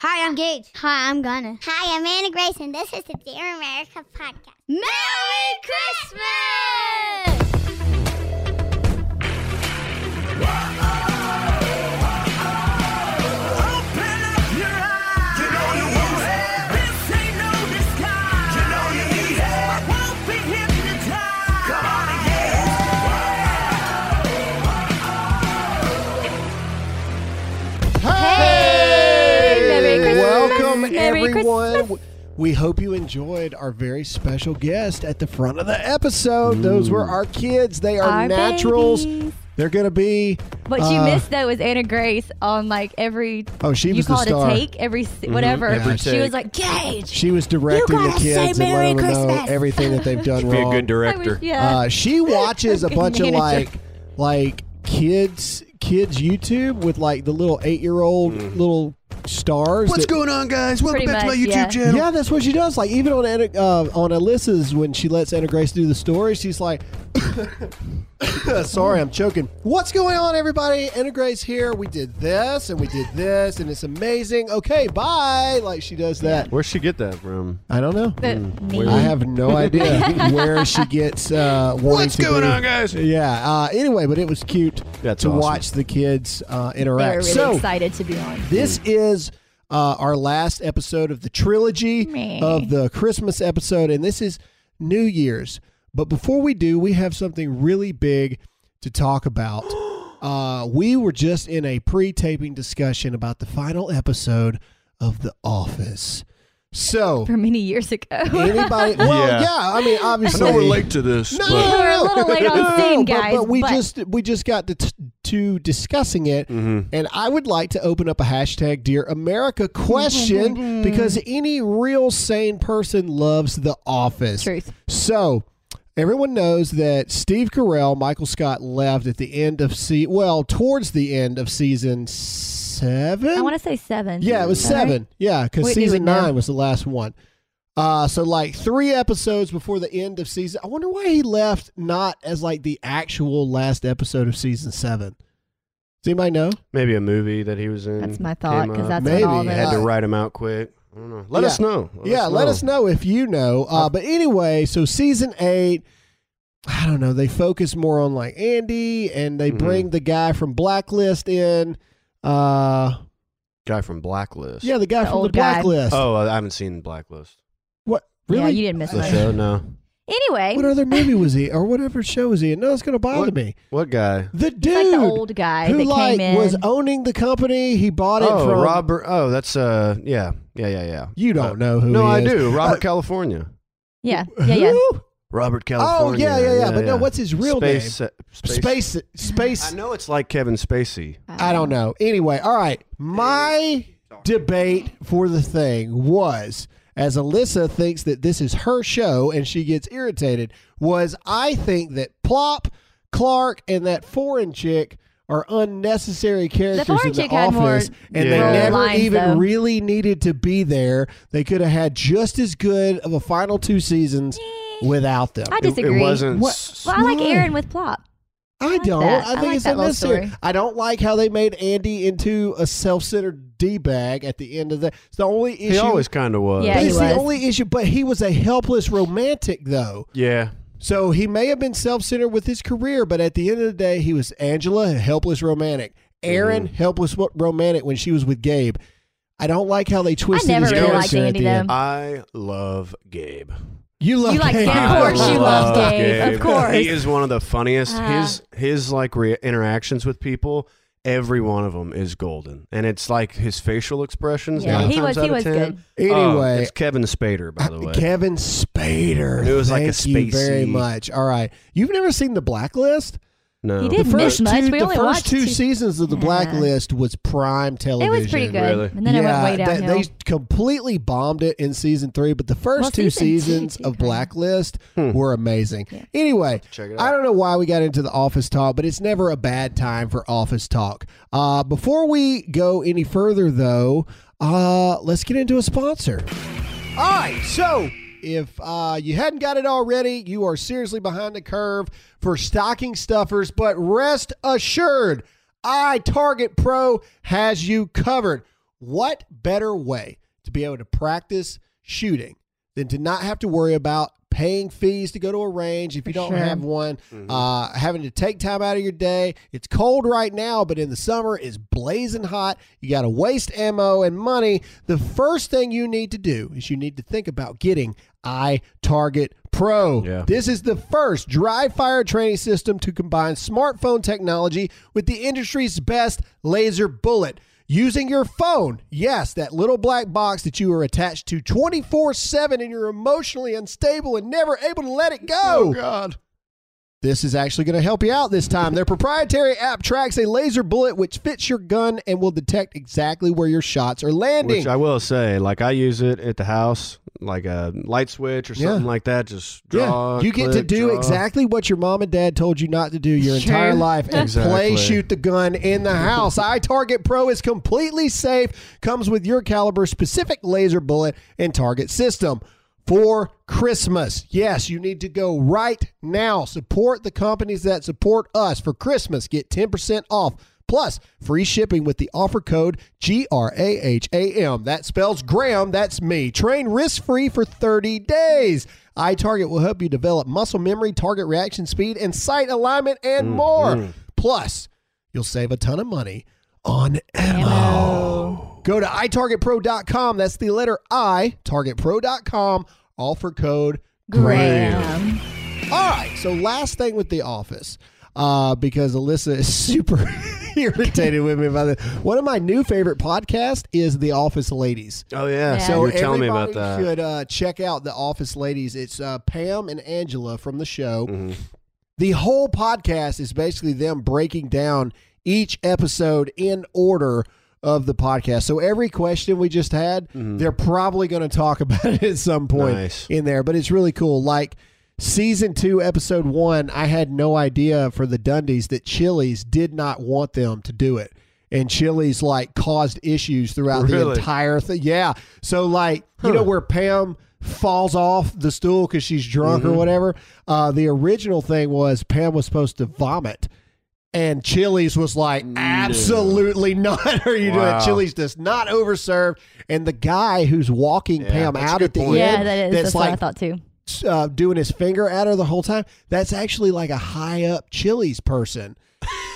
Hi, I'm Gage. Hi, I'm Gunna. Hi, I'm Anna Grace, and this is the Dear America podcast. Merry Christmas! Everyone. We hope you enjoyed our very special guest at the front of the episode. Those were our kids. They are Our naturals. babies. They're going to be. What you uh, missed though was Anna Grace on like every. Oh, she you was the call it star. a take every s whatever. Every she take. was like Gage. She was directing the kids and Merry letting them know everything that they've done Be a wrong. good director. wish- yeah. Uh, she watches a Good bunch of like like kids kids YouTube with like the little eight year old little stars. What's that- going on, guys? Welcome Pretty back to my YouTube yeah. channel. Yeah, that's what she does. Like even on Anna, uh, on Alyssa's when she lets Anna Grace do the story, she's like, "Sorry, I'm choking." What's going on, everybody? Anna Grace here. We did this and we did this, and it's amazing. Okay, bye. Like she does that. Where'd she get that from? I don't know. But me. I have no idea where she gets uh, What's to going be. on, guys? Yeah. Uh, anyway, but it was cute That's to awesome. watch the kids uh, They were interact. really so excited to be on. this is uh, our last episode of the trilogy Meh. of the Christmas episode, and this is New Year's. But before we do, we have something really big to talk about. Uh, we were just in a pre-taping discussion about the final episode of The Office. So, For many years ago. anybody? Well, Yeah. yeah. I mean, I obviously, know we're late to this. no, but- no, no, We're a little late on no, no, scene, but- guys, But we but- just we just got to, t- to discussing it, Mhm. and I would like to open up a hashtag Dear America question because any real sane person loves The Office. Truth. So. Everyone knows that Steve Carell, Michael Scott left at the end of se- well, towards the end of season seven. I want to say seven. Yeah, it was Is that right? seven. Yeah, because Whitney season would know. nine was the last one. Uh, so like three episodes before the end of season. I wonder why he left not as like the actual last episode of season seven. Does anybody know? Maybe a movie that he was in. That's my thought came because up. that's Maybe. what all They had to Uh, write him out quick. I don't know. Let Yeah. us know. Let yeah, us let us know if you know. Uh, but anyway, so season eight, I don't know. They focus more on like Andy, and they Mhm. bring the guy from Blacklist in. Uh, Guy from Blacklist. yeah, the guy The from the old guy. Blacklist. Oh, I haven't seen Blacklist. what? Yeah, Really? you didn't miss The much. show? No. Anyway, what other movie was he, or whatever show was he in? No, it's gonna bother What? me. What guy? The dude, like the old guy who that like came in. was owning the company. He bought it Oh, from Robert. Oh, that's uh, yeah, yeah, yeah, yeah. You don't Uh, know who? No, he I is. do. Robert Uh, California. yeah, yeah, yeah. Who? Robert California. Oh California. yeah, yeah, yeah. But no, what's his real space, name? uh, space. Space, space. I know it's like Kevin Spacey. I don't know. Anyway, all right. My debate for the thing was as Alyssa thinks that this is her show and she gets irritated, was I think that Plop, Clark, and that foreign chick are unnecessary characters foreign in the chick more office, and Yeah. they never lines, even though. really needed to be there. They could have had just as good of a final two seasons without them. I disagree. It, wasn't. What? Well, I like Erin with Plop. I like don't. that. I I think like it's that love unnecessary. I don't like how they made Andy into a self-centered d bag at the end of that. It's the only issue. He always kind of was. Yeah, but he it's the was. only issue. But he was a helpless romantic, though. Yeah. So he may have been self-centered with his career, but at the end of the day, he was Angela, a helpless romantic. Erin, Mm-hmm. helpless romantic when she was with Gabe. I don't like how they twisted I never his really character liked Andy, though. I love Gabe. You love You like Gabe. Gabe? Of course I you love Gabe. Of course. He is one of the funniest. Uh. his his like re- interactions with people, every one of them is golden, and it's like his facial expressions. Yeah, nine he was- out he of was 10. good. Oh, Anyway, it's Kevin Spader, by the way. Kevin Spader. It was like a Thank you very much. All right, you've never seen The Blacklist? No, He The didn't miss first much. two, We the only first watched two two- seasons of The Yeah. Blacklist was prime television. It was pretty good. Really? And then it went way that- downhill. they completely bombed it in season three, but the first Well, two season seasons too, of kinda. Blacklist Hmm. were amazing. Yeah. Anyway, I don't know why we got into the office talk, but it's never a bad time for office talk. Uh, before we go any further, though, uh, let's get into a sponsor. All right, so if uh, you hadn't got it already, you are seriously behind the curve for stocking stuffers, but rest assured, iTarget Pro has you covered. what better way to be able to practice shooting than to not have to worry about paying fees to go to a range if you don't sure. have one, uh, having to take time out of your day. It's cold right now, but in the summer it's blazing hot. You got to waste ammo and money. The first thing you need to do is you need to think about getting iTarget Pro. Yeah. This is the first dry fire training system to combine smartphone technology with the industry's best laser bullet. Using your phone, yes, that little black box that you are attached to 24 7 and you're emotionally unstable and never able to let it go. Oh God. This is actually going to help you out this time. Their proprietary app tracks a laser bullet which fits your gun and will detect exactly where your shots are landing. Which I will say, like I use it at the house, like a light switch or Yeah. something like that. Just draw. yeah, you get to do draw. exactly what your mom and dad told you not to do your Sure. entire life and play shoot the gun in the house. iTarget Pro is completely safe, comes with your caliber specific laser bullet and target system. For Christmas. Yes, you need to go right now. Support the companies that support us for Christmas. Get 10% off plus free shipping with the offer code G R A H A M. That spells Graham. That's me. Train risk free for 30 days. iTarget will help you develop muscle memory, target reaction speed, and sight alignment, and mm-hmm. more. Plus, you'll save a ton of money on ammo. Go to itargetpro.com. That's the letter I, targetpro.com. all for code Graham. all right. So last thing with the office, uh, because Alyssa is super irritated with me about this. One of my new favorite podcasts is The Office Ladies. Oh yeah. Yeah. So So you're telling me everybody about that. should uh, check out The Office Ladies. It's uh, Pam and Angela from the show. Mm-hmm. The whole podcast is basically them breaking down each episode in order of the podcast. So every question we just had, they're probably going to talk about it at some point Nice. in there. But it's really cool. Like season two, episode one, I had no idea for the Dundies that Chili's did not want them to do it. And Chili's like caused issues throughout the entire thing. Yeah. So like, you know where Pam falls off the stool because she's drunk Mm-hmm. or whatever. Uh, the original thing was Pam was supposed to vomit. And Chili's was like, absolutely not. Are you doing Wow. Chili's does not overserve. And the guy who's walking Yeah, Pam out good at the point. Yeah, end, that is. that's That's what I like thought too. uh, doing his finger at her the whole time. That's actually like a high up Chili's person.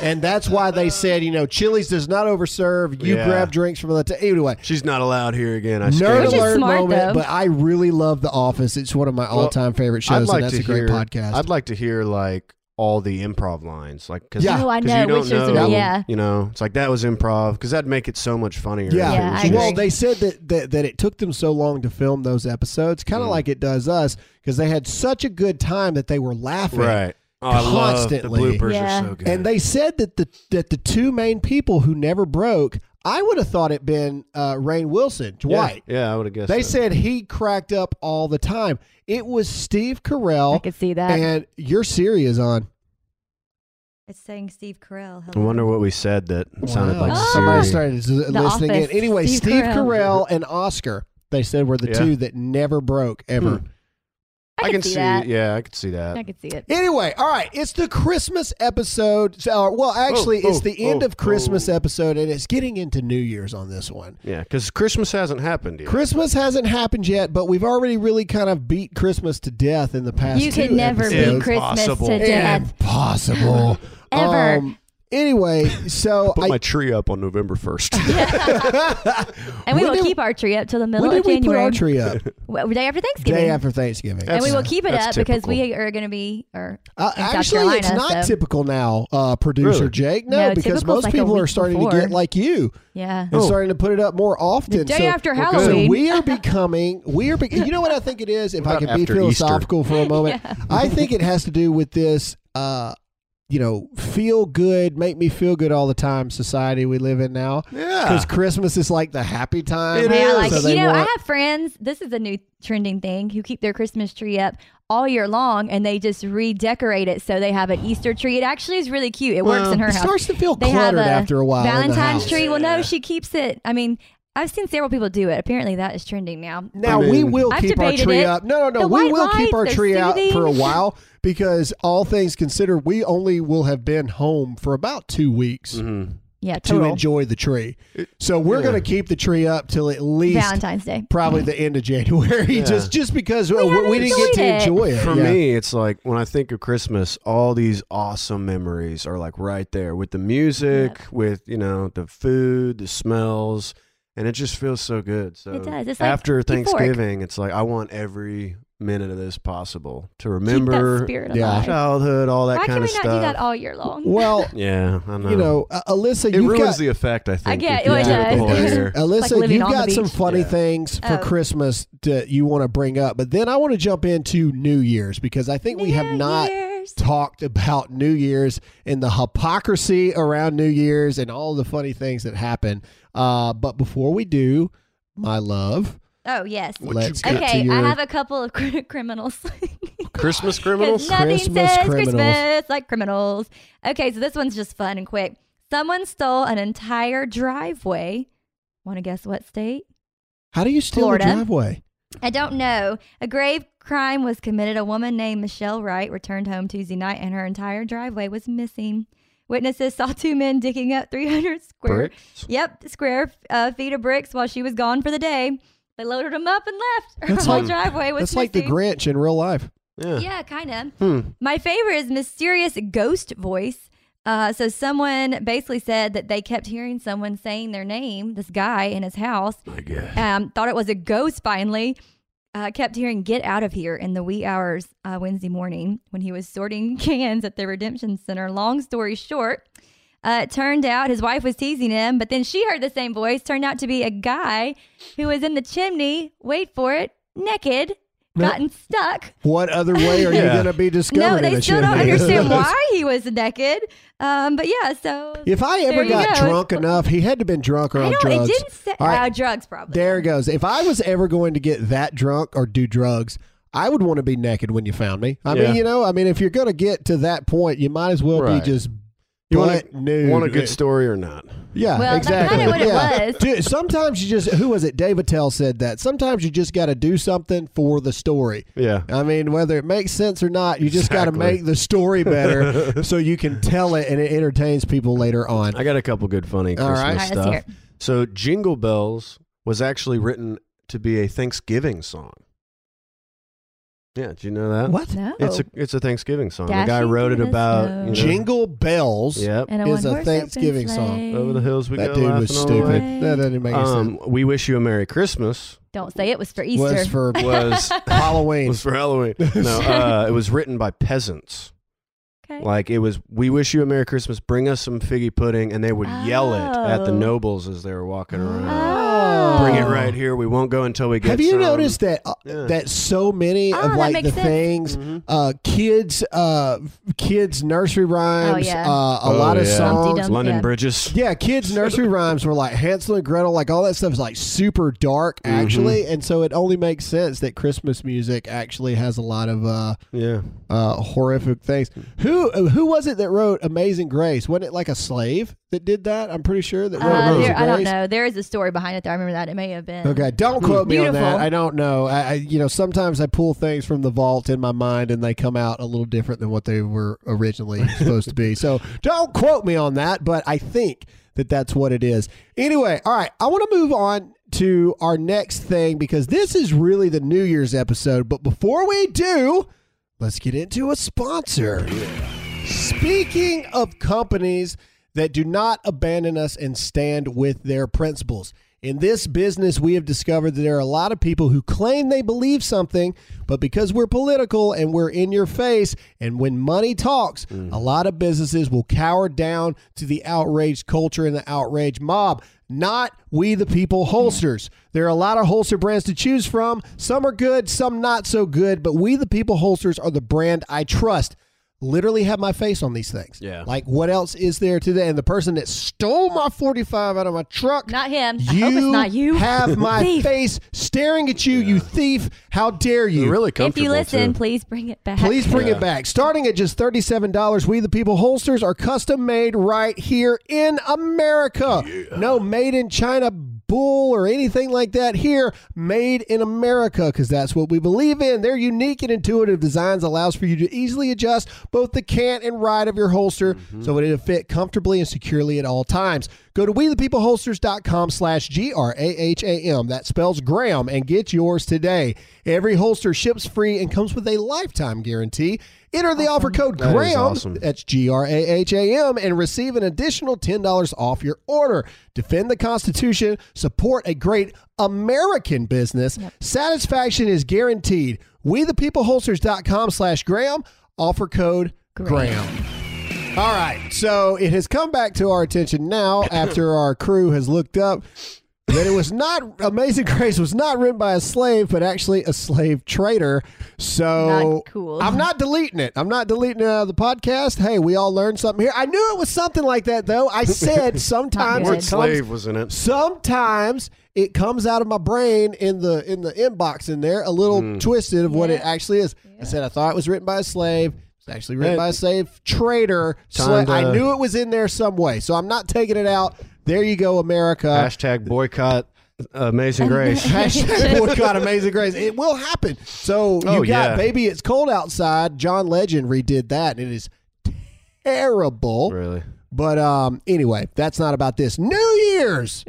And that's why they said, you know, Chili's does not overserve. You Yeah. grab drinks from the. T- anyway, She's not allowed here again. I nerd Which alert smart, moment. though. But I really love The Office. It's one of my all time favorite shows, like and that's to a great podcast. I'd like to hear like all the improv lines, like cause, Yeah. Oh, I 'cause know, you don't which know, the- yeah. you know, it's like that was improv because that'd make it so much funnier. Yeah. Yeah, just- well, they said that, that that it took them so long to film those episodes, kind of like it does us, because they had such a good time that they were laughing. right. Oh, I love Constantly. the bloopers Yeah. are so good. And they said that the that the two main people who never broke, I would have thought it been uh, Rainn Wilson, yeah, Dwight. Yeah, I would have guessed. They so. said he cracked up all the time. It was Steve Carell. I could see that. And your Siri is on. It's saying Steve Carell. I wonder what we said that sounded Wow. like Somebody Siri. started z- listening in. Anyway, Steve, Steve Carell. Carell. and Oscar, they said were the Yeah. two that never broke ever. Hmm. I, I can see, see. that. Yeah, I can see that. I can see it. Anyway, all right, it's the Christmas episode. So, uh, well, actually, Oh, it's oh, the end oh, of Christmas oh. episode, and it's getting into New Year's on this one. Yeah, because Christmas hasn't happened yet. Christmas hasn't happened yet, but we've already really kind of beat Christmas to death in the past. You two can never episodes. beat Christmas Impossible. to death. Impossible. Ever. Um, anyway, so I Put I, my tree up on November first. And we When will did- keep our tree up till the middle when of did we put January. our tree up? Well, day after Thanksgiving. Day after Thanksgiving. and we will keep it that's up because we are going to be or Uh, in South actually, Carolina. it's not so, typical now, uh, producer Really? Jake. No, No, because typical's most like a people are week starting to before. get like you Yeah. and Oh. starting to put it up more often. The day so, after Well, good. So we are becoming we are. Be, you know what I think it is. If I What can be after Easter? philosophical for a moment, I think it has to do with this. Uh, you know, feel good, make me feel good all the time. Society we live in now, yeah. because Christmas is like the happy time. It Hey, is. like So You know, I have friends. This is a new trending thing who keep their Christmas tree up all year long, and they just redecorate it so they have an Easter tree. It actually is really cute. It works Well, in uh, her it house. starts to feel they have cluttered a after a while. in the Valentine's house. tree. Well, no, she keeps it. I mean, I've seen several people do it. Apparently, that is trending now. Now I we will I've keep our debated tree it. up. No, no, no. The we white will keep our they're tree out for a while because all things considered, we only will have been home for about two weeks. Mhm. Yeah, to enjoy the tree. So we're yeah. going to keep the tree up till at least Valentine's Day. probably the end of January, Yeah. just just because we, haven't we didn't get to it. enjoy it. For Yeah. me, it's like when I think of Christmas, all these awesome memories are like right there with the music, with you know the food, the smells, and it just feels so good. So It does. It's like after euphoric. Thanksgiving, it's like I want every minute of this possible to Keep that remember spirit Yeah. childhood, all that Why kind can of we not stuff. do that all year long? Well, yeah, I know. you know, uh, Alyssa, it you've ruins got the effect. I think. get if you it, do it the does. year. Alyssa, Like you've got some funny Yeah. things for Oh. Christmas that you want to bring up, but then I want to jump into New Year's because I think we have New not Year's. talked about New Year's and the hypocrisy around New Year's and all the funny things that happen. Uh, but before we do, my love, Oh yes. let's get to Okay, your I have a couple of cr- criminals. Christmas criminals. nothing Christmas says criminals. Christmas like criminals. Okay, so this one's just fun and quick. Someone stole an entire driveway. Want to guess what state? how do you steal Florida. the driveway? I don't know. A grave crime was committed. A woman named Michelle Wright returned home Tuesday night and her entire driveway was missing. Witnesses saw two men digging up 300 square Bricks. Yep, square uh, feet of bricks while she was gone for the day. They loaded them up and left. Her That's whole like- driveway was missing. That's like the. Grinch in real life. Yeah. Yeah, kind of. Hmm. My favorite is mysterious ghost voice. Uh, so someone basically said that they kept hearing someone saying their name, this guy in his house. I guess. Um, thought it was a ghost finally. Uh, kept hearing "Get out of here" in the wee hours uh, Wednesday morning when he was sorting cans at the Redemption Center. Long story short, uh, it turned out his wife was teasing him, but then she heard the same voice. Turned out to be a guy who was in the chimney. Wait for it, naked, gotten stuck. What other way are you going to be discovered? No, they a still don't understand why he was naked. Um, but yeah, so If I ever got go. drunk enough, he had to been drunk or I on drugs. It didn't say All right. uh, drugs probably. There it goes. If I was ever going to get that drunk or do drugs, I would want to be naked when you found me. I Yeah. mean, you know, I mean, if you're going to get to that point, you might as well Right. be just You butt want, nude. want a good story or not? Yeah, Well, that's exactly. kinda what it yeah. was. Dude, sometimes you just who was it? Dave Attell said that. Sometimes you just got to do something for the story. Yeah. I mean, whether it makes sense or not, you just got to Exactly. make the story better so you can tell it and it entertains people later on. I got a couple good funny All Christmas right. All right, let's stuff. hear it. So Jingle Bells was actually written to be a Thanksgiving song. Yeah, did you know that? What? No. It's a it's a Thanksgiving song. the guy wrote it through the about snow. you know, Jingle bells. Yep. And is a one-horse Thanksgiving open song. sleigh. Over the hills we That go. dude laughing was all the stupid. That doesn't make any sense. Um, we wish you a Merry Christmas Don't say it was for Easter. Was for was Halloween. was for Halloween. No, uh, it was written by peasants. okay. Like it was, we wish you a Merry Christmas. Bring us some figgy pudding, and they would yell it at the Oh. nobles as they were walking around. Oh. Bring it right here. We won't go until we get. Have you some. noticed that uh, Yeah. that so many Ah, of that like makes the sense. things, Mhm. uh, kids, uh, kids nursery rhymes, yeah. uh, a Oh, lot of yeah. songs. Humpty Dumpty. London Yeah. Bridges. Yeah, kids' nursery rhymes were like Hansel and Gretel, like all that stuff is like super dark, Mm-hmm. actually, and so it only makes sense that Christmas music actually has a lot of uh, Yeah. uh, horrific things. Who who was it that wrote Amazing Grace? Wasn't it like a slave that did that? I'm pretty sure that Uh, there, I don't know. There is a story behind it. Though. I remember that. It may have been. Okay, don't quote me on that. I don't know. I, I, you know, sometimes I pull things from the vault in my mind, and they come out a little different than what they were originally supposed to be. So don't quote me on that, but I think that that's what it is. Anyway, all right, I want to move on to our next thing because this is really the New Year's episode. But before we do, let's get into a sponsor. Speaking of companies that do not abandon us and stand with their principles. In this business, we have discovered that there are a lot of people who claim they believe something, but because we're political and we're in your face, and when money talks, a lot of businesses will cower down to the outraged culture and the outraged mob. Not we the people holsters. There are a lot of holster brands to choose from. Some are good, some not so good, but we the people holsters are the brand I trust literally have my face on these things. Yeah. Like what else is there today? And the person that stole my 45 out of my truck. Not him. I You hope it's not you. have my face staring at you, you thief. How dare you? They're really If you listen, too. please bring it back. Please bring Yeah. it back. Starting at just $37, We the People holsters are custom made right here in America. No made in China bull or anything like that. Here, made in America, because that's what we believe in. Their unique and intuitive designs allows for you to easily adjust both the cant and ride of your holster mm-hmm. so it'll fit comfortably and securely at all times. Go to wethepeopleholsters.com slash G-R-A-H-A-M. That spells Graham and get yours today. Every holster ships free and comes with a lifetime guarantee. Enter the offer code That is Graham. awesome. That's G R A H A M and receive an additional $10 off your order. Defend the Constitution, support a great American business. Satisfaction is guaranteed. We the peopleholsters.com slash Graham. Offer code Graham. All right. So it has come back to our attention now after our crew has looked up that it was not Amazing Grace was not written by a slave, but actually a slave trader. So Not cool. I'm not deleting it. I'm not deleting it out of the podcast. Hey, we all learned something here. I knew it was something like that though. I said sometimes good. it Word comes, slave was in it. sometimes it comes out of my brain in the in the inbox in there a little hmm. twisted of what it actually is. I said I thought it was written by a slave. It's actually written Hey. by a slave trader. Time Sla- I to- knew it was in there some way, so I'm not taking it out. There you go, America. Hashtag boycott Amazing Grace. Hashtag boycott Amazing Grace. It will happen. So you Oh, got yeah. Baby It's Cold Outside. John Legend redid that, and it is terrible. really? But um, anyway, that's not about this. New Year's.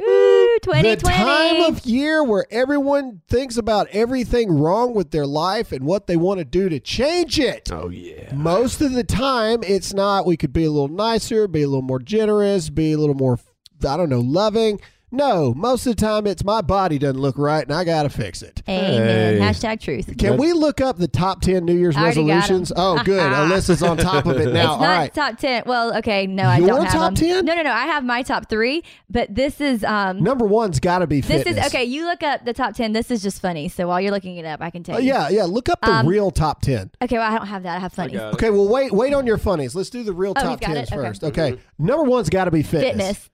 Woo, 2020. The time of year where everyone thinks about everything wrong with their life and what they want to do to change it. Oh yeah. Most of the time, it's not. We could be a little nicer, be a little more generous, be a little more, I don't know, loving. No, most of the time, it's my body doesn't look right and I got to fix it. Amen. Hey. Hashtag truth. Can we look up the top 10 New Year's I already got 'em. resolutions? Oh, good. Alyssa's on top of it now. It's All not right. top 10. Well, okay, no, I Your don't have top 10? No, no, no. I have my top three, but this is um Number one's got to be this fitness. is okay. You look up the top 10. This is just funny. So while you're looking it up, I can tell Oh, you. yeah, yeah. Look up the Um, real top 10. Okay, well, I don't have that. I have funnies. Okay, well, wait, wait on your funnies. Let's do the real Oh, top you've got tens? Okay. first. Okay, number one's got to be fitness. Fitness.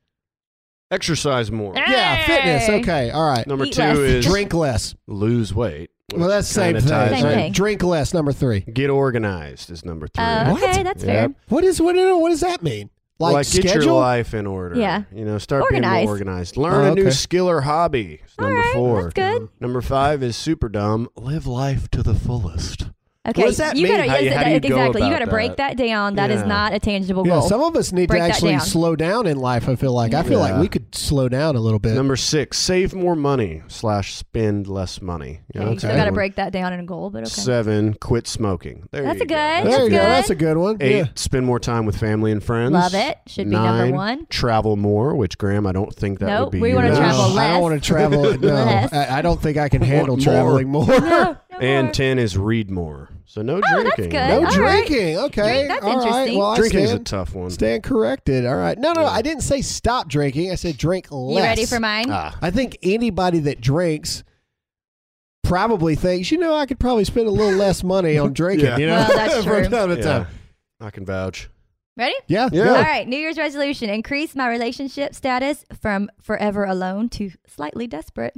Exercise more. Yeah, fitness. Okay, all right. Number Eat two less. is Drink less. lose weight. Well, that's the same thing. Same right? thing. Drink less. Number three. Get organized is number three. Uh, What? okay, that's fair. What is what? What does that mean? Like, Like, get schedule? your life in order. Yeah. You know, start Organized. being more organized. Learn Oh, a new skill or hobby. is number right, four. that's good. Number five is super dumb. Live life to the fullest. Okay, What does that you mean? gotta How yes, how do you that- go exactly. You got to break that? that down. That is Yeah. not a tangible goal. Yeah, goal. some of us need Break to actually down. slow down in life. I feel like I feel like we could slow down a little bit. Number six, save more money slash spend less money. You know, okay, you still got to break that down in a goal, but okay. Seven, quit smoking. There That's you a go. good- there that's you go. That's a good one. Eight, Yeah. spend more time with family and friends. Love it. Should be number one. Travel more, which Graham, I don't think that Nope, would be. we you. wanna No, travel I don't want to travel. No, I, I don't think I can handle traveling more. No, no And more. ten is read more. So no Oh, that's drinking. good. No All right. drinking. Okay. Drink- that's All right. interesting. Well, I Drinking is a tough one. stand corrected. All right. No, no, I didn't say stop drinking. I said drink less. You ready for mine? Ah, I think anybody that drinks probably thinks, you know, I could probably spend a little less money on drinking. Yeah. You know, Well, that's true. from time to yeah. time. I can vouch. Ready? Yeah. Yeah. All right. New Year's resolution: increase my relationship status from forever alone to slightly desperate.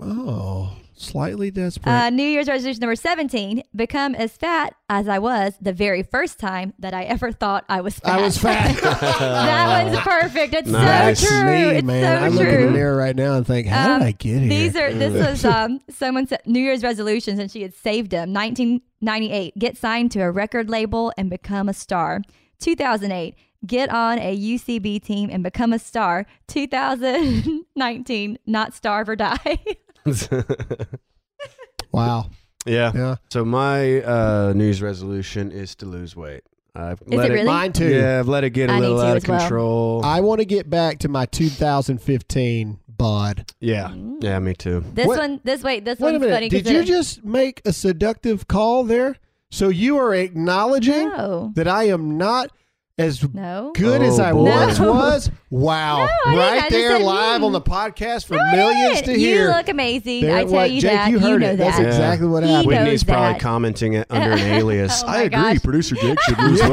Oh, slightly desperate. Uh, New Year's resolution number 17 become as fat as I was the very first time that I ever thought I was fat. I was fat. that one's perfect. It's Nice. so true. Me, it's man. so I look true. in the mirror right now and think, how Um, did I get here? These are this was um someone said New Year's resolutions and she had saved them. 1998, get signed to a record label and become a star. 2008, get on a UCB team and become a star. 2019, not starve or die. wow. yeah. Yeah. So my uh, New Year's resolution is to lose weight. I've Is let it really? Mine too. Yeah, I've let it get a I need little to out as of well. control. I want to get back to my 2015 bod. yeah, yeah, me too. this What- one, this wait, this Wait a one's minute. funny. Did 'cause you it- just make a seductive call there? So you are acknowledging No, that I am not as no. good as Oh, I boy. once No. was? Wow. No, I didn't. I right there live me. on the podcast for No, millions didn't. to hear. You look amazing. There- I tell what, you Jake, that. you heard know it. that. That's exactly what He happened. knows Whitney's probably commenting it under an alias. Oh I agree. gosh. Producer Jake should lose weight.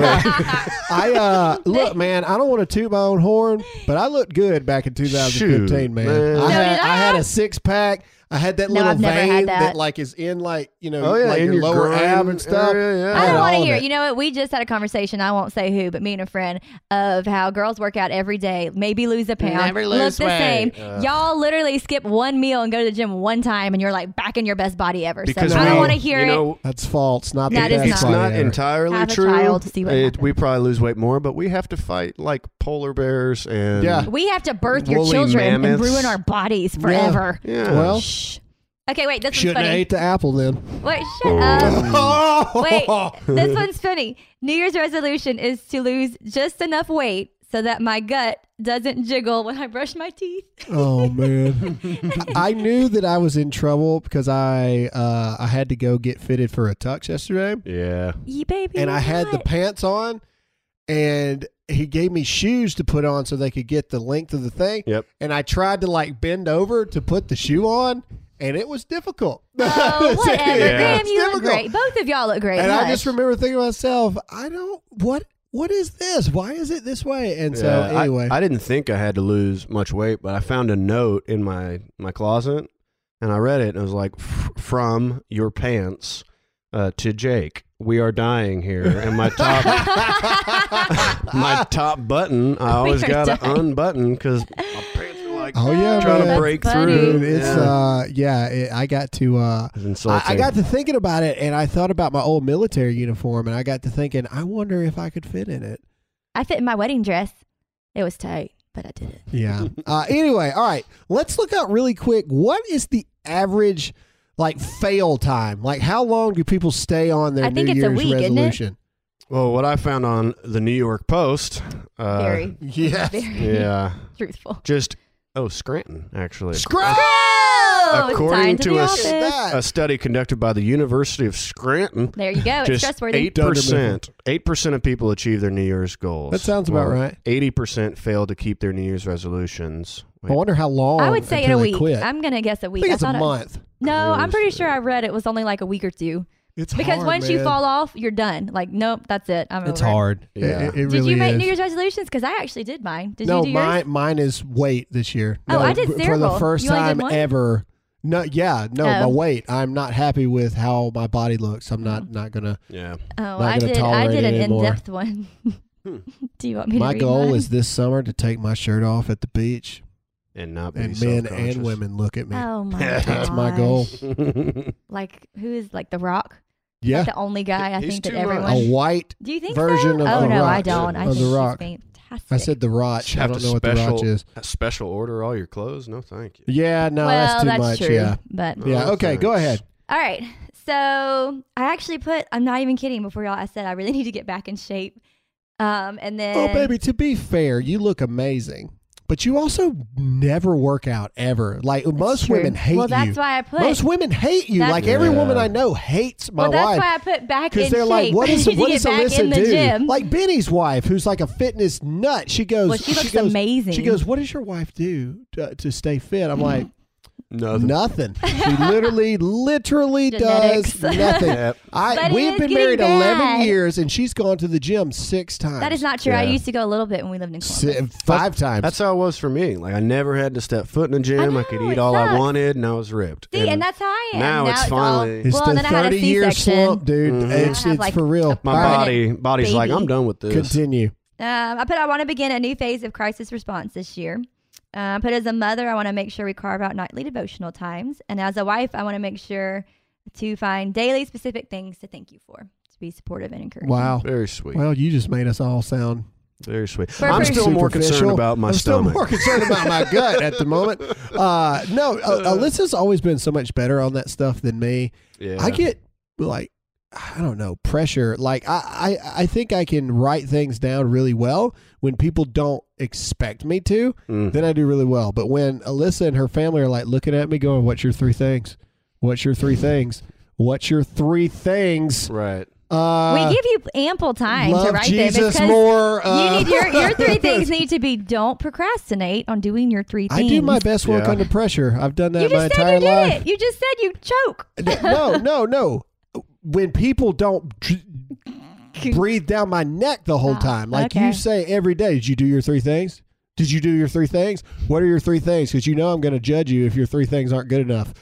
I uh look, man. I don't want to toot my own horn, but I looked good back in 2015, Shoot, man. man. I So had did I had I. a six pack. I had that No, little I've vein that. like is in like you know Oh yeah, like in your, your lower groin ab and stuff. area, yeah. I I don't want to hear. it. it. You know what? We just had a conversation. I won't say who, but me and a friend of how girls work out every day, maybe lose a pound, Never look lose the weight. same. Y'all literally skip one meal and go to the gym one time, and you're like back in your best body ever. Because so I we- don't want to hear you it. That's false. Not That the is best not. not entirely Have a true. child, see what It- we probably lose weight more, but we have to fight like polar bears and Yeah. we have to birth your Woolly children and ruin our bodies forever. Yeah. Well, Shh. Okay, wait. This one's shouldn't have funny. ate the apple then. Wait, shut up. Oh, Wait, this one's funny. New Year's resolution is to lose just enough weight so that my gut doesn't jiggle when I brush my teeth. Oh man, I knew that I was in trouble because I uh, I had to go get fitted for a tux yesterday, yeah. Ye baby. and I had the what? pants on, and he gave me shoes to put on so they could get the length of the thing. Yep. And I tried to like bend over to put the shoe on, and it was difficult. Oh, whatever. Yeah. Graham, you look great. Both of y'all look great. And I just remember thinking to myself, I don't what what is this? Why is it this way? And so Yeah, I- anyway, I, didn't think I had to lose much weight, but I found a note in my my closet, and I read it, and it was like, "From your pants uh, to Jake, we are dying here." And my top my top button, I always got to dying. unbutton because my pants are like oh yeah, trying man. to break funny. through. Dude, it's yeah. uh yeah, it, I got to uh I. I got to thinking about it and I thought about my old military uniform and I got to thinking, I wonder if I could fit in it. I fit in my wedding dress. It was tight, but I did it. Yeah. uh anyway, all right. Let's look up really quick. What is the average like fail time? Like how long do people stay on their I think New it's a Year's week, isn't it? resolution? well, what I found on the New York Post, uh, Very, Yes. very yeah, truthful. just oh Scranton actually. Scranton! Oh, According to, to the a office. s- a study conducted by the University of Scranton, There you go. It's just trustworthy. eight percent, eight percent of people achieve their New Year's goals. That sounds about right. Eighty percent fail to keep their New Year's resolutions. I wonder how long I would say in a week. Quit. I'm gonna guess a week. think it's a thought it- month. no, I'm pretty sure I read it was only like a week or two. It's Because hard, once you fall off, you're done. Like, nope, that's it. I'm it's over. hard. It- Yeah. It, it Did really you make is. New Year's resolutions? Because I actually did mine. Did no, you do yours? mine mine is weight this year. Oh, no, I did for the first You time ever. No, yeah, no, my Oh. weight. I'm not happy with how my body looks. I'm not not gonna. Yeah, Oh, I gonna did. I did an anymore. in-depth one. do you want me My to read goal mine? is this summer to take my shirt off at the beach, and not be and men and women look at me. Oh my God. That's my goal. Like who is like The Rock? Yeah, The only guy I He's think that too everyone. much. a white. Do you think version so? of oh The no, I Rock. don't. I Of think The he's Rock. fantastic. I said the Rock. I Have don't to know what the Rock special- is. special order all your clothes? No, thank you. Yeah, no, well, that's too much. true. Yeah, But yeah. Oh, Okay, go thanks. ahead. all right. So I actually put. I'm not even kidding. Before y'all, I said I really need to get back in shape. Um, and then Oh, baby, to be fair, you look amazing, but you also never work out ever. Like That's most true. women hate Well, that's why I put. Most women hate you. That's- Like every Yeah. woman I know hates my well, that's wife why I put back in because they're shape. like, "What I is need to what get does back Alyssa in the do?" Gym. Like Benny's wife, who's like a fitness nut. She goes, well, she looks goes, amazing. She goes, "What does your wife do to, to stay fit?" I'm like, No, "Nothing." She literally, literally does Genetics. nothing. Yep. I But it we've is been getting married bad. 11 years, and she's gone to the gym six times. that is not true. I Yeah. used to go a little bit when we lived in Si- Columbus. five times. That's how it was for me. Like I never had to step foot in a gym. I, could eat it all I sucks. wanted, and I was ripped. See, and, that's how I am. now it's all- finally- It's well, the and then I had a 30 year C-section. slump, dude. Mhm. It's, have, it's like, for real. my All right, body, body's like, baby. I'm done with this. Continue. Um, I put I want to begin a new phase of crisis response this year. Uh, I put as a mother, I want to make sure we carve out nightly devotional times, and as a wife, I want to make sure to find daily specific things to thank you for, to be supportive and encouraging. Wow. Very sweet. Well, you just made us all sound. Very sweet. For- I'm still more concerned about my I'm stomach. still more concerned about my gut at the moment. Uh, no, uh, Alyssa's always been so much better on that stuff than me. yeah. I get like I don't know pressure. Like I, I I think I can write things down really well when people don't expect me to. Mm. Then I do really well. But when Alyssa and her family are like looking at me, going, "What's your three things? What's your three things? What's your three things?" right. Uh, we give you ample time love to write Jesus them. It's 'cause more. Uh, you need your your three things need to be don't procrastinate on doing your three things. I do my best work Yeah. under pressure. I've done that You my just said entire you did life. it. You just said you choke. no, no, no. When people don't dr- breathe down my neck the whole Ah, time, like okay. you say every day, did you do your three things? Did you do your three things? What are your three things? Because you know I'm going to judge you if your three things aren't good enough.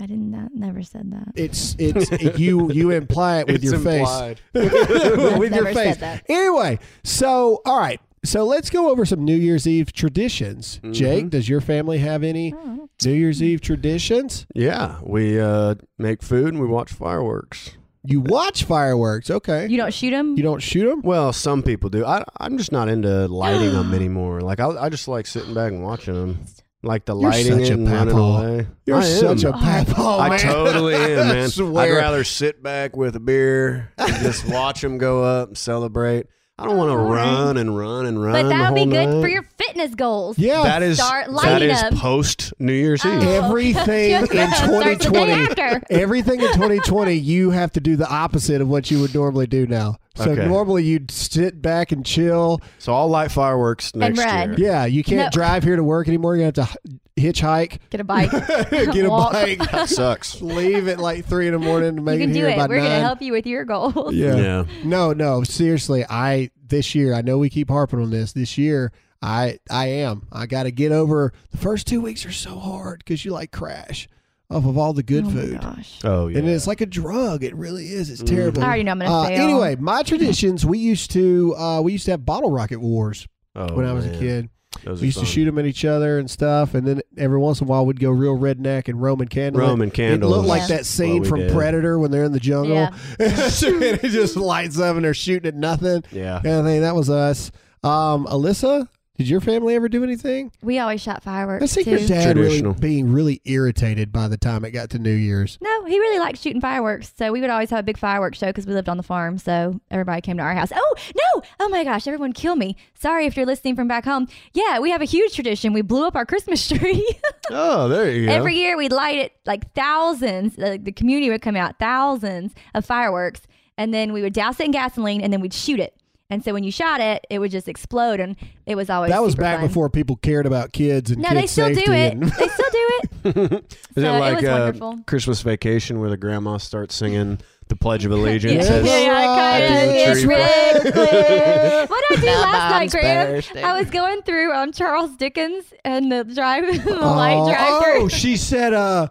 I didn't. Never said that. It's it's you you imply it with It's your implied. face. I've with your face. Anyway, so all right. So let's go over some New Year's Eve traditions. Mhm. Jake, does your family have any Oh, New Year's Eve traditions? Yeah, we uh, make food and we watch fireworks. You watch fireworks, okay? you don't shoot them. You don't shoot them? Well, some people do. I, I'm just not into lighting them anymore. Like I, I just like sitting back and watching them, like the You're lighting such it a and running papaw. away. You're I such am. a papaw, I totally am, man. swear. I'd rather sit back with a beer and just watch them go up and celebrate. I don't want to run and run and run. but that would be good night. for your fitness goals. Yeah. That is Start that lighting is them. post New Year's oh. Eve. Oh. Everything in Starts the day 2020, everything in 2020, you have to do the opposite of what you would normally do now. So Okay. normally you'd sit back and chill. So I'll light fireworks next run. year. Yeah, you can't No. drive here to work anymore. You have to h- hitchhike, Get a bike. get a Walk. bike, That sucks. leave at like three in the morning to You make can it do here it. by We're going to nine. help you with your goals. Yeah. Yeah. No, no, seriously. I this year. I know we keep harping on this. This year, I I am. I got to get over. The first two weeks are so hard because you like crash off of all the good oh my food. gosh. Oh yeah. And it's like a drug. It really is. It's Mhm. terrible. I already know I'm going to Uh, fail. anyway, my traditions. We used to uh, we used to have bottle rocket wars oh, when I was a kid. Those We are used to fun. shoot them at each other and stuff, and then every once in a while we'd go real redneck and Roman candle. Roman candle. It looked like Yeah. that scene we from did. Predator when they're in the jungle. Yeah. and it just lights up and they're shooting at nothing. Yeah. And I think that was us. Um, Alyssa, did your family ever do anything? We always shot fireworks. I think too. your dad really Traditional. being really irritated by the time it got to New Year's. No, he really liked shooting fireworks. So we would always have a big fireworks show because we lived on the farm. So everybody came to our house. Oh, no. Oh my gosh. Everyone kill me. Sorry if you're listening from back home. Yeah, we have a huge tradition. We blew up our Christmas tree. Oh, there you go. Every year we'd light it like thousands. The, the community would come out, thousands of fireworks. And then we would douse it in gasoline and then we'd shoot it. And so when you shot it, it would just explode. And it was always That was super back fun. before people cared about kids and No, kids they still safety. do it. And they still do it. Is So it it like was uh, wonderful. Christmas vacation where the grandma starts singing the Pledge of Allegiance? Yeah, as- yeah, yeah, After kinda. the It's tree red, red. What did I do The last night, Graham? I was going through um, Charles Dickens and the drive, the light oh, drive oh, she said, uh, I was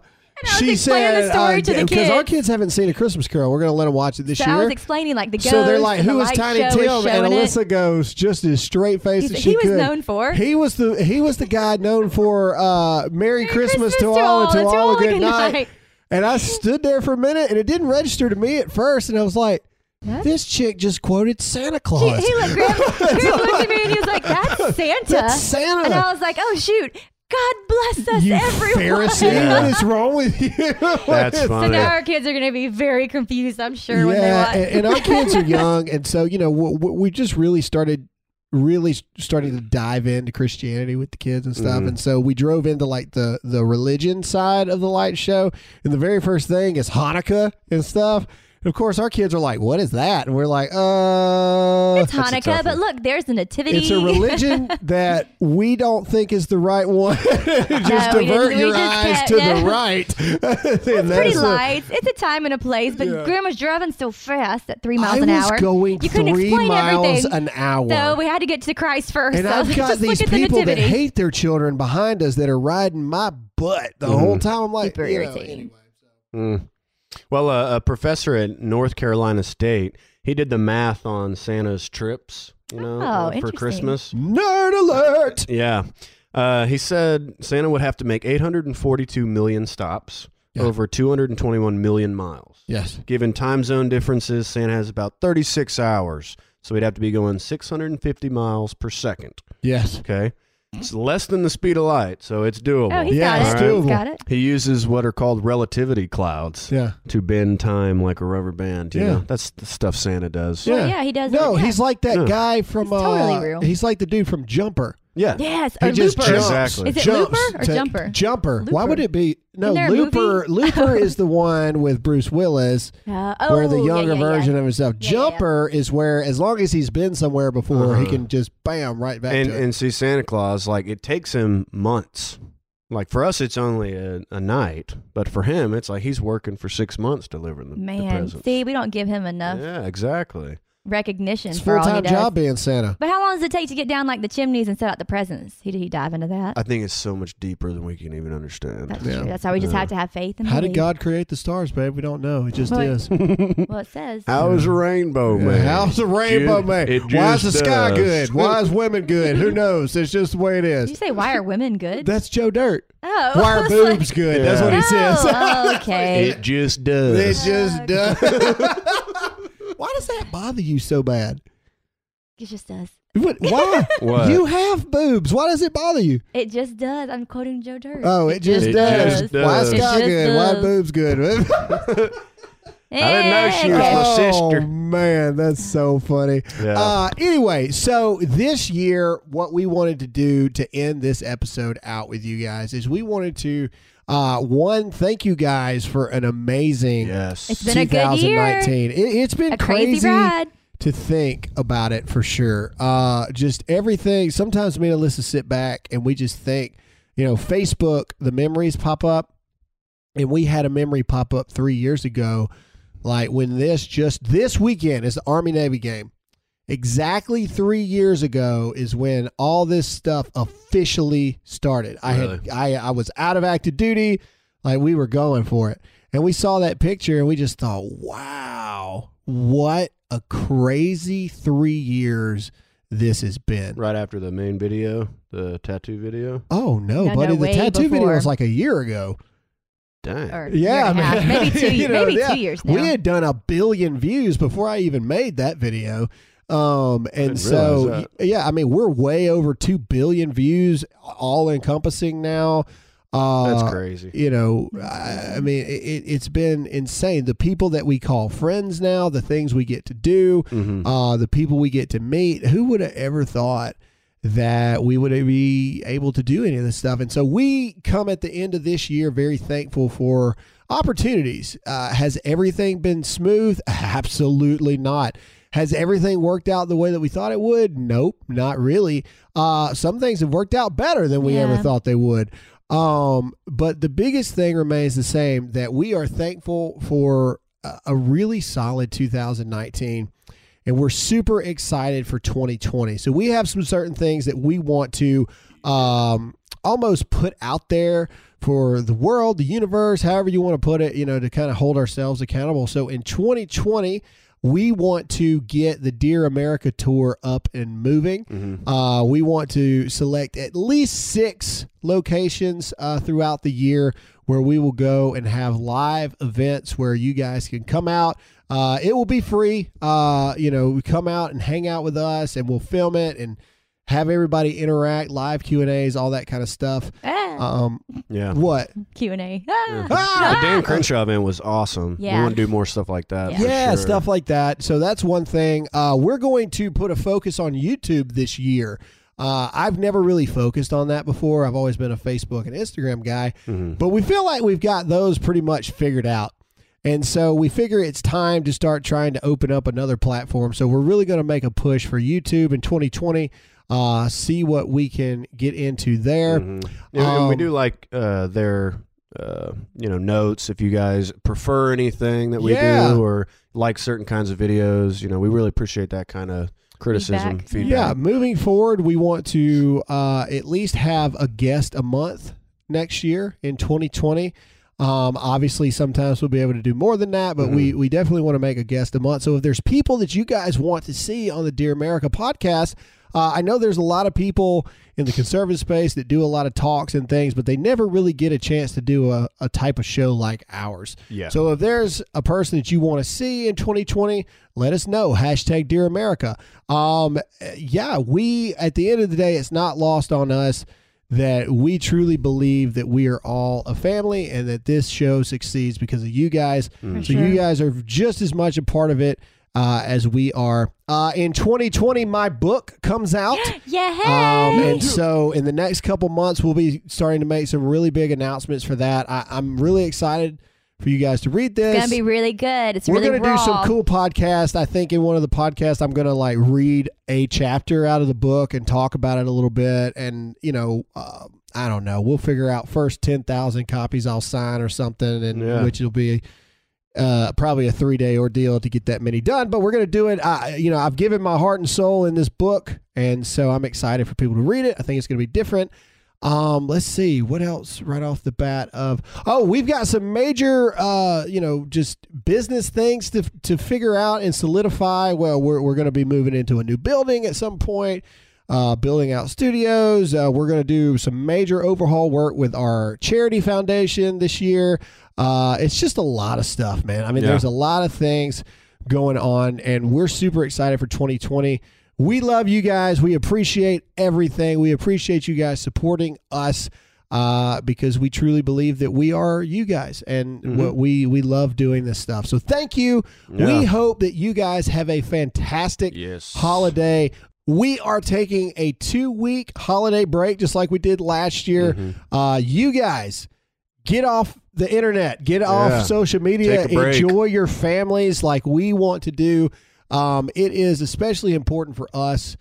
she said, the story to the because our kids. haven't seen a Christmas Carol. We're going to let them watch it this So year. I was explaining like the ghost. so they're like, "Who is Tiny Tim?" And showing it. Alyssa goes just as straight faced as she he was could. known for. He was the he was the guy known for uh, "Merry, Christmas, to all and to all a good night." And I stood there for a minute, and it didn't register to me at first, and I was like? "This chick just quoted Santa He, Claus." he looked, Graham, Graham looked at me and he was like, "That's Santa." That's Santa. And I was like, "Oh shoot, God bless us, you everyone." Pharisee, Yeah. what is wrong with you? That's So funny. now our kids are going to be very confused, I'm sure, when they yeah, watch. and, and our kids are young, and so you know w- w- we just really started really starting to dive into Christianity with the kids and stuff, Mhm. and so we drove into like the the religion side of the light show, and the very first thing is Hanukkah and stuff. And of course, our kids are like, "What is that?" And we're like, "Uh, it's Hanukkah, but look, there's the nativity. It's a religion that we don't think is the right one. just No, divert your just eyes to no. the right. It's And pretty that's a- light. It's a time and a place, but Yeah. Grandma's driving so fast at three miles I an was hour. going you couldn't three explain miles everything. an hour. So we had to get to Christ first. and so I've got just these look at the people that hate their children behind us that are riding my butt the whole time. I'm like, Super you know, irritating. anyway. Mm. Well, uh, a professor at North Carolina State, he did the math on Santa's trips, you know, Oh, uh, for. Christmas. Nerd alert! Yeah. Uh, he said Santa would have to make 842 million stops Yeah. over 221 million miles. Yes. Given time zone differences, Santa has about 36 hours. So he'd have to be going 650 miles per second. Yes. Okay. It's less than the speed of light, so it's doable. Oh, he's Yeah, got it's it. doable. He's got it. He uses what are called relativity clouds Yeah. to bend time like a rubber band. You Yeah. know, that's the stuff Santa does. Well, yeah, he does. No, it, yeah. he's like that Yeah. guy from. It's totally uh, real. He's like the dude from Jumper. Yeah. Yes, He or just Looper. jumps. Exactly. Is it jumps Looper or to- Jumper? Jumper. Why would it be? No, Isn't there a Looper. Looper is the one with Bruce Willis, Uh, oh, where the younger yeah, yeah. version of himself. Yeah, yeah, yeah. Jumper is where, as long as he's been somewhere before, he Uh-huh. can just bam right back and to and see Santa Claus like it takes him months. Like for us, it's only a, a night, but for him, it's like he's working for six months delivering the, the Man, presents. see, we don't give him enough. Yeah, exactly. Recognition It's for full all he time does. job being Santa. But how long does it take to get down like the chimneys and set out the presents? He did he dive into that? I think it's so much deeper than we can even understand. That's Yeah. true. That's why we just Yeah. have to have faith and How did believe. God create the stars, babe? We don't know. It just Well, is. Well, it says. How is a rainbow Yeah, man? How's the rainbow Ju- made? it Why is the just sky does. good? Why is women good? Who knows? It's just the way it Did is. you say why are women good? That's Joe Dirt. oh, Why are boobs like, good? That's what he oh, says. Oh, okay. It just does. It just does. Why does that bother you so bad? it just does. What, why? What? You have boobs. Why does it bother you? It just does. I'm quoting Joe Dirt. Oh, it, just, It does. just Why is sky It just good? Why does. boobs good? I didn't know she was Okay. my oh sister. man, that's so funny. Yeah. Uh, anyway, so this year, what we wanted to do to end this episode out with you guys is we wanted to, uh, one, thank you guys for an amazing yes. It's been a good year. 2019. It, it's been A crazy, crazy ride. to think about it for sure. Uh, just everything. Sometimes me and Alyssa sit back and we just think, you know, Facebook, the memories pop up. And we had a memory pop up three years ago, like when this just this weekend is the Army Navy game. Exactly three years ago is when all this stuff officially started. I had I I was out of active duty, like we were going for it, and we saw that picture and we just thought, wow, what a crazy three years this has been. right after the main video, the tattoo video. Oh no, No, no, buddy, the way tattoo video was like a year ago. Dang. Or Yeah, year and a half. man. maybe two. You know, maybe yeah. two years now. We had done a billion views before I even made that video. Um, and so, realize y- yeah, I mean, we're way over 2 billion views, all encompassing now. Uh, That's crazy. You know, I, I mean, it, it's been insane. The people that we call friends now, the things we get to do, hmm uh, the people we get to meet. Who would have ever thought that we would be able to do any of this stuff? And so we come at the end of this year very thankful for opportunities. Uh, has everything been smooth? Absolutely not. Has everything worked out the way that we thought it would? Nope, not really. Uh, some things have worked out better than we ever thought they would. Um, but the biggest thing remains the same that we are thankful for a, a really solid 2019 and we're super excited for 2020. So we have some certain things that we want to um, almost put out there for the world, the universe, however you want to put it, you know, to kind of hold ourselves accountable. So in 2020, we want to get the Dear America tour up and moving. hmm Uh, we want to select at least six locations uh, throughout the year where we will go and have live events where you guys can come out. Uh, it will be free. Uh, you know, we come out and hang out with us, and we'll film it and have everybody interact, live Q and A's, all that kind of stuff. Ah, Um, Yeah. what? Q and A. Yeah. Ah! The Dan Crenshaw event was awesome. Yeah. We want to do more stuff like that. Yeah. yeah, sure. stuff like that. So that's one thing. Uh, we're going to put a focus on YouTube this year. Uh, I've never really focused on that before. I've always been a Facebook and Instagram guy, Mhm. but we feel like we've got those pretty much figured out. And so we figure it's time to start trying to open up another platform. So we're really going to make a push for YouTube in 2020. Uh, see what we can get into there. Mhm. Yeah, and we Um, do like uh, their uh, you know notes if you guys prefer anything that we Yeah. do or like certain kinds of videos. You know, we really appreciate that kind of criticism, Feedback. feedback. Yeah, moving forward, we want to uh, at least have a guest a month next year in 2020. Um, obviously, sometimes we'll be able to do more than that, but we, we definitely want to make a guest a month. So if there's people that you guys want to see on the Dear America podcast, uh, I know there's a lot of people in the conservative space that do a lot of talks and things, but they never really get a chance to do a, a type of show like ours. Yeah. So if there's a person that you want to see in 2020, let us know. Hashtag Dear America. Um, yeah, we at the end of the day, it's not lost on us that we truly believe that we are all a family and that this show succeeds because of you guys. Mm. So sure. you guys are just as much a part of it uh, as we are. Uh, in 2020, my book comes out. Yeah. Um, and so in the next couple months, we'll be starting to make some really big announcements for that. I, I'm really excited for you guys to read this. it's gonna be really good. It's We're really gonna do some cool podcasts. I think in one of the podcasts, I'm gonna like read a chapter out of the book and talk about it a little bit. And you know, uh, I don't know. We'll figure out first ten thousand copies I'll sign or something, and Yeah. which will be uh, probably a three day ordeal to get that many done, but we're going to do it. I, you know, I've given my heart and soul in this book, and so I'm excited for people to read it. I think it's going to be different. Um, let's see what else right off the bat of oh we've got some major uh you know just business things to to figure out and solidify. Well we're, we're going to be moving into a new building at some point uh, building out studios. Uh, we're going to do some major overhaul work with our charity foundation this year. Uh, it's just a lot of stuff man. I mean Yeah. there's a lot of things going on and we're super excited for 2020 we love you guys. We appreciate everything. We appreciate you guys supporting us uh, because we truly believe that we are you guys, and what we we love doing this stuff. So thank you. Yeah. We hope that you guys have a fantastic Yes. holiday. We are taking a two week holiday break, just like we did last year. Uh, you guys get off the internet, get Yeah. off social media, Take a break. enjoy your families like we want to do. Um, it is especially important for us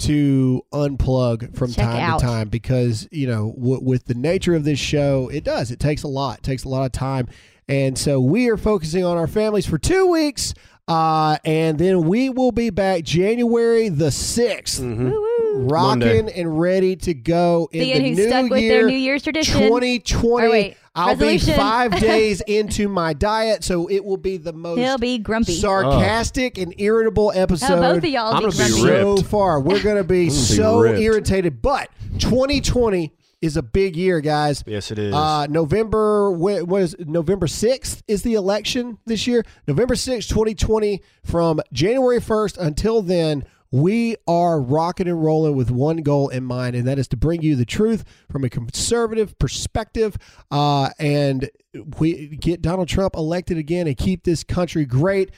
to unplug from Check time out. to time because you know w- with the nature of this show, it does. It takes a lot. It takes a lot of time, and so we are focusing on our families for two weeks. Uh, and then we will be back January the 6th rocking Monday. and ready to go in Seeing the who's new stuck with year, their New Year's tradition. 2020. Or wait, I'll be five days into my diet, so it will be the most He'll be grumpy. sarcastic and irritable episode Oh, both of y'all I'm be gonna be grumpy. ripped. so far. We're going to be gonna be so ripped. irritated, but 2020 is a big year, guys. Yes, it is. Uh, November, wh- what is November 6th is the election this year. November 6th, 2020, from January 1st until then, we are rocking and rolling with one goal in mind, and that is to bring you the truth from a conservative perspective uh, and we get Donald Trump elected again and keep this country great.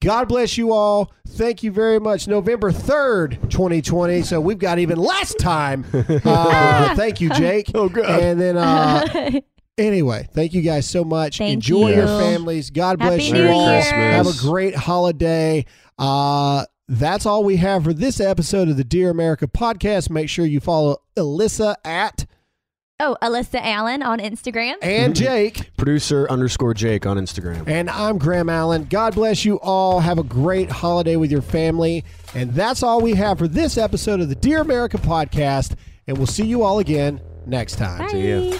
God bless you all. Thank you very much. November 3rd, 2020. So we've got even less time. Uh, thank you, Jake. Oh, God. And then, uh, anyway, thank you guys so much. Thank Enjoy your families. God bless Happy you New all. Year. Have a great holiday. Uh, that's all we have for this episode of the Dear America podcast. Make sure you follow Alyssa at Oh, Alyssa Allen on Instagram. and mhm. Jake. Producer underscore Jake on Instagram. And I'm Graham Allen. God bless you all. Have a great holiday with your family. And that's all we have for this episode of the Dear America podcast. And we'll see you all again next time. Bye. See ya.